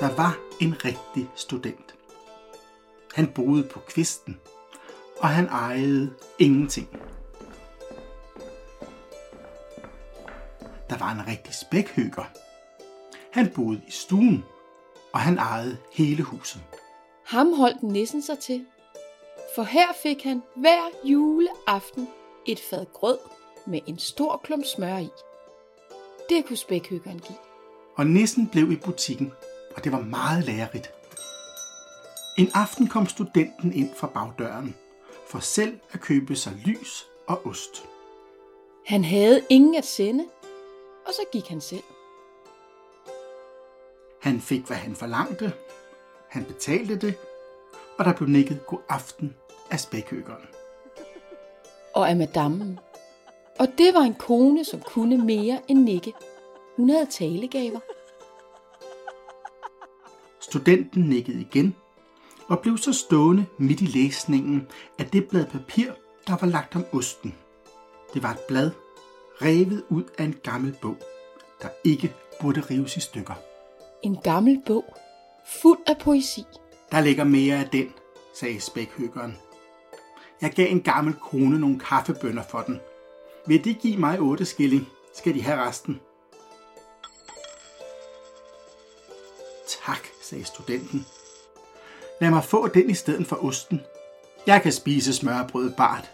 Der var en rigtig student. Han boede på kvisten, og han ejede ingenting. Der var en rigtig spækhøger. Han boede i stuen, og han ejede hele huset. Ham holdt nissen sig til, for her fik han hver juleaften et fad grød med en stor klump smør i. Det kunne spækhyggeren give. Og nissen blev i butikken, og det var meget lærerigt. En aften kom studenten ind fra bagdøren, for selv at købe sig lys og ost. Han havde ingen at sende, og så gik han selv. Han fik, hvad han forlangte. Han betalte det, og der blev nikket god aften af spækhøgeren. Og af madammen. Og det var en kone, som kunne mere end nikke. Hun havde talegaver. Studenten nikkede igen og blev så stående midt i læsningen af det blad papir, der var lagt om osten. Det var et blad, revet ud af en gammel bog, der ikke burde rives i stykker. En gammel bog, fuld af poesi. Der ligger mere af den, sagde spækhyggeren. Jeg gav en gammel kone nogle kaffebønner for den. Vil det give mig 8 skilling, skal de have resten. Sagde studenten. Lad mig få den i stedet for osten. Jeg kan spise smørbrød bart.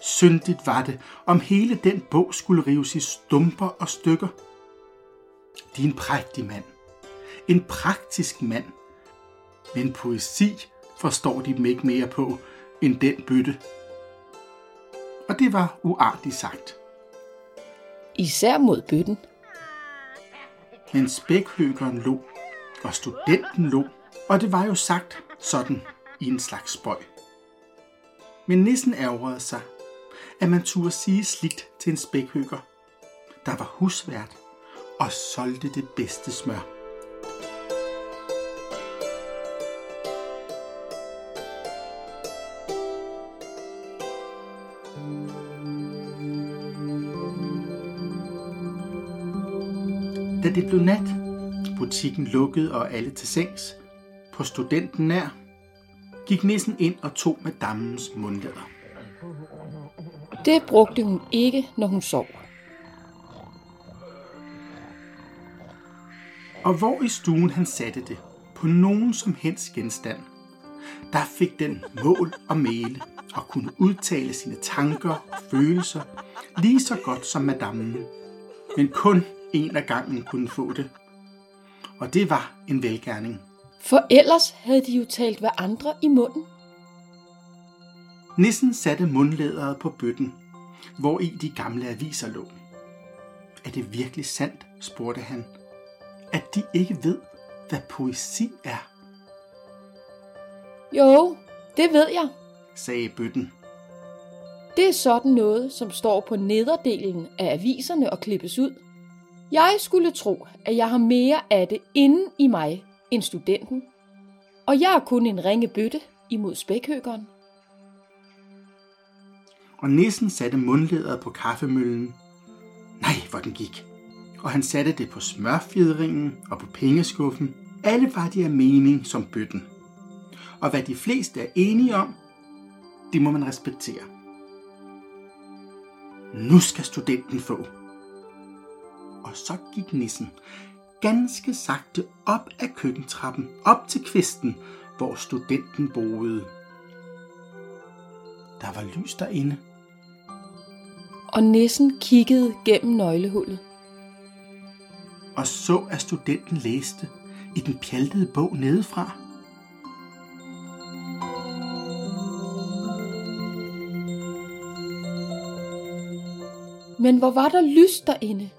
Syndigt var det, om hele den bog skulle rives i stumper og stykker. De er en prægtig mand. En praktisk mand. Men poesi forstår de dem ikke mere på end den bytte. Og det var uartigt sagt. Især mod bøtten. Men spækhøgeren lå, og studenten lå, og det var jo sagt sådan i en slags spøj. Men nissen ærgerede sig, at man turde sige sligt til en spækhøger, der var husvært og solgte det bedste smør. Da det blev nat, butikken lukkede og alle til sengs, på studenten nær, gik nissen ind og tog med dammens mundlader. Det brugte hun ikke, når hun sov. Og hvor i stuen han satte det, på nogen som helst genstand, der fik den mål og male og kunne udtale sine tanker og følelser lige så godt som madammen. Men kun en af gangen kunne få det. Og det var en velgærning. For ellers havde de jo talt hver andre i munden. Nissen satte mundlæderet på bøtten, hvor i de gamle aviser lå. Er det virkelig sandt, spurgte han, at de ikke ved, hvad poesi er, Jo, det ved jeg. sagde bøtten. Det er sådan noget, som står på nederdelen af aviserne og klippes ud. Jeg skulle tro, at jeg har mere af det inden i mig end studenten. Og jeg er kun en ringe bøtte imod spækhøgeren. Og nissen satte mundlæderet på kaffemøllen. Nej, hvor den gik. Og han satte det på smørfjedringen og på pengeskuffen. Alle var de af mening som bøtten. Og hvad de fleste er enige om, det må man respektere. Nu skal studenten få. Og så gik nissen ganske sagte op ad køkkentrappen, op til kvisten, hvor studenten boede. Der var lys derinde. Og nissen kiggede gennem nøglehullet. og så, at studenten læste i den pjaltede bog nedefra. Men hvor var der lys derinde?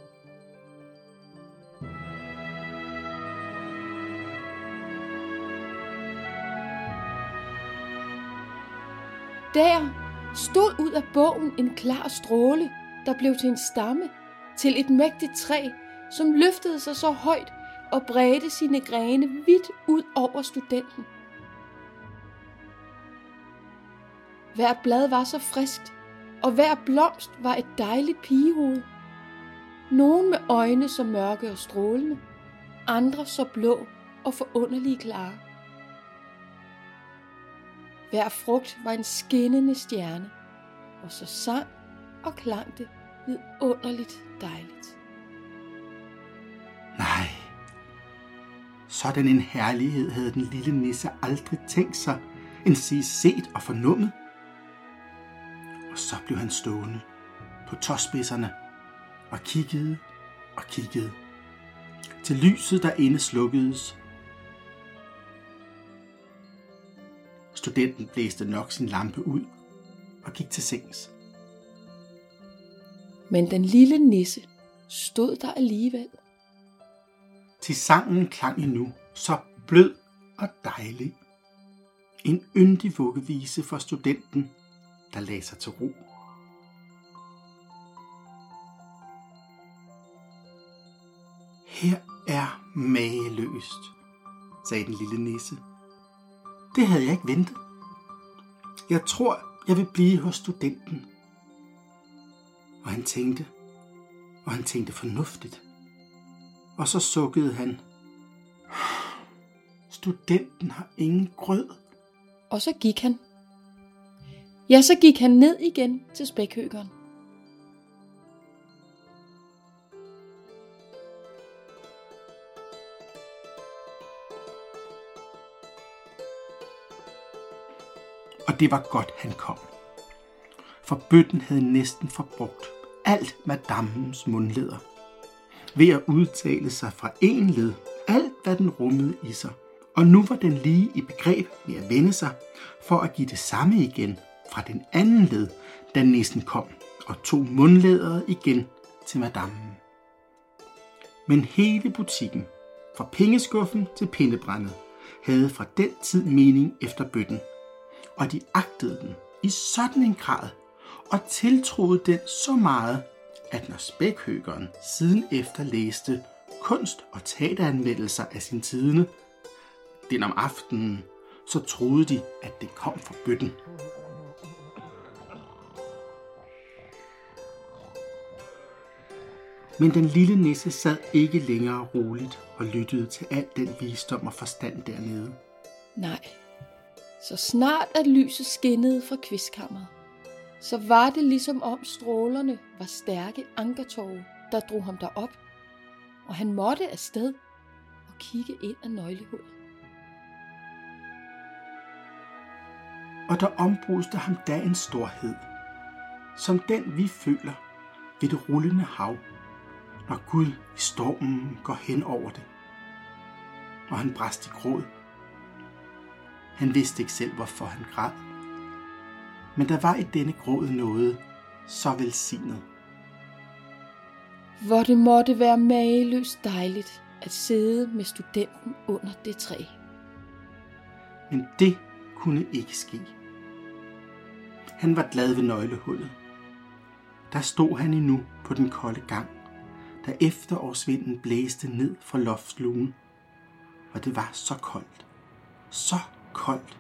Der stod ud af bogen en klar stråle, der blev til en stamme, til et mægtigt træ, som løftede sig så højt og bredte sine grene vidt ud over studenten. Hver blad var så friskt, og hver blomst var et dejligt pigehoved. Nogle med øjne så mørke og strålende, andre så blå og forunderlige klare. Hver frugt var en skinnende stjerne, og så sang og klang det vidunderligt dejligt. Nej, sådan en herlighed havde den lille nisse aldrig tænkt sig, end sige set og fornummet. Og så blev han stående på tåspidserne og kiggede og kiggede. Til lyset derinde slukkedes. Studenten blæste nok sin lampe ud og gik til sengs. Men den lille nisse stod der alligevel. Til sangen klang endnu så blød og dejlig. En yndig vuggevise for studenten, der lagde sig til ro. Her er mageløst, sagde den lille nisse. Det havde jeg ikke ventet. Jeg tror, jeg vil blive hos studenten. Og han tænkte, og han tænkte fornuftigt. Og så sukkede han. Studenten har ingen grød. Og så gik han. Ja, så gik han ned igen til spækhøgeren. Og det var godt, han kom. For bøtten havde næsten forbrugt alt madammens mundleder. Ved at udtale sig fra en led, alt hvad den rummede i sig. Og nu var den lige i begreb med at vende sig, for at give det samme igen fra den anden led, da næsten kom, og tog mundlæderet igen til madammen. Men hele butikken, fra pengeskuffen til pindebrændet, havde fra den tid mening efter bøtten, og de agtede den i sådan en grad, og tiltroede den så meget, at når spækhøgeren siden efter læste kunst- og teateranmeldelser af sin tidene, den om aftenen, så troede de, at det kom fra bøtten. Men den lille nisse sad ikke længere roligt og lyttede til al den visdom og forstand dernede. Nej, så snart at lyset skinnede fra kvistkammeret, så var det ligesom om strålerne var stærke ankertåge, der drog ham derop, og han måtte afsted og kigge ind af nøglehullet. Og der ombruste ham da en storhed, som den vi føler ved det rullende hav, når Gud i stormen går hen over det. Og han brast i gråd. Han vidste ikke selv, hvorfor han græd. Men der var i denne gråd noget så velsignet. Hvor det måtte være mageløst dejligt at sidde med studenten under det træ. Men det kunne ikke ske. Han var glad ved nøglehullet. Der stod han endnu på den kolde gang, da efterårsvinden blæste ned fra loftslugen. Og det var så koldt. Så koldt.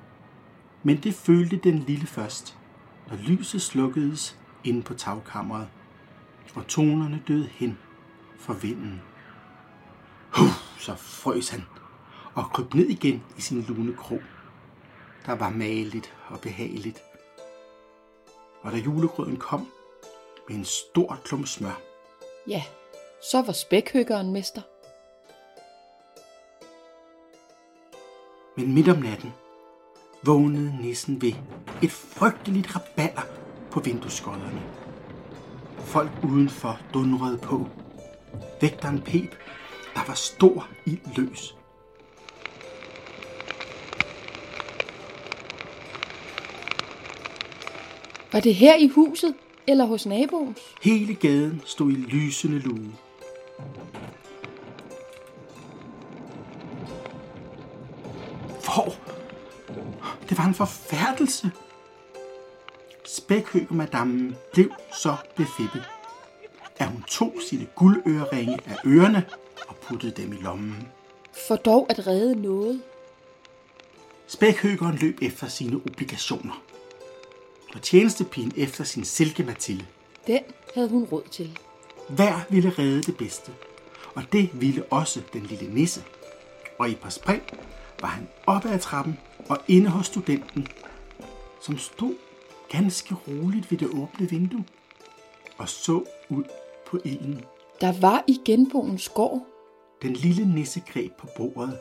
Men det følte den lille først, når lyset slukkedes inde på tagkammeret, og tonerne døde hen for vinden. Huh, så frøs han og kryb ned igen i sin lune krog. Der var maligt og behageligt. Og da julegrøden kom med en stor klump smør, Ja, så var spækhyggeren mester. Men midt om natten vågnede nissen ved et frygteligt raballer på vinduesskodderne. Folk udenfor dundrede på. Vægteren pep, der var stor ild løs. Var det her i huset eller hos naboens? Hele gaden stod i lysende lue. Hvor? Det var en forfærdelse. Spækhøgermadammen blev så befippet, at hun tog sine guldøreringe af ørerne og puttede dem i lommen. For dog at redde noget. Spækhøgeren løb efter sine obligationer. Og tjenestepigen efter sin silke Mathilde. Den havde hun råd til. Hver ville redde det bedste. Og det ville også den lille nisse. og i par spring var han oppe ad trappen og inde hos studenten, som stod ganske roligt ved det åbne vindue og så ud på ilden. Der var i genboens gård. Den lille nisse greb på bordet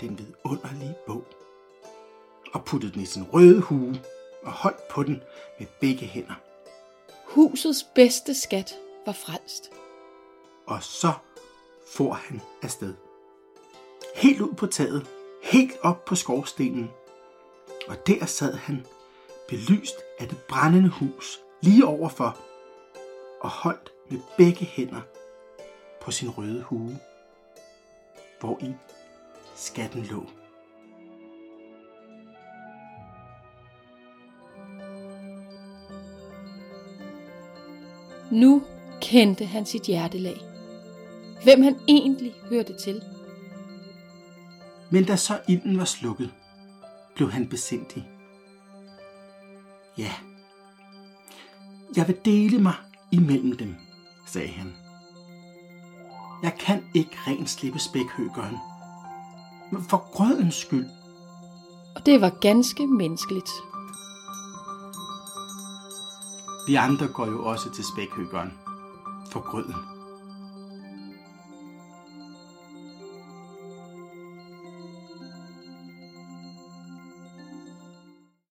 den vidunderlige bog og puttede den i sin røde hue og holdt på den med begge hænder. Husets bedste skat var frelst. Og så for han afsted. Helt ud på taget, helt op på skorstenen. Og der sad han, belyst af det brændende hus, lige overfor, og holdt med begge hænder på sin røde hue, hvor i skatten lå. Nu kendte han sit hjertelag. Hvem han egentlig hørte til. Men da så ilden var slukket, blev han besindig. Ja, jeg vil dele mig imellem dem, sagde han. Jeg kan ikke rent slippe spækhøgeren. Men for grødens skyld. Og det var ganske menneskeligt. Vi andre går jo også til spækhøgeren. For grøden.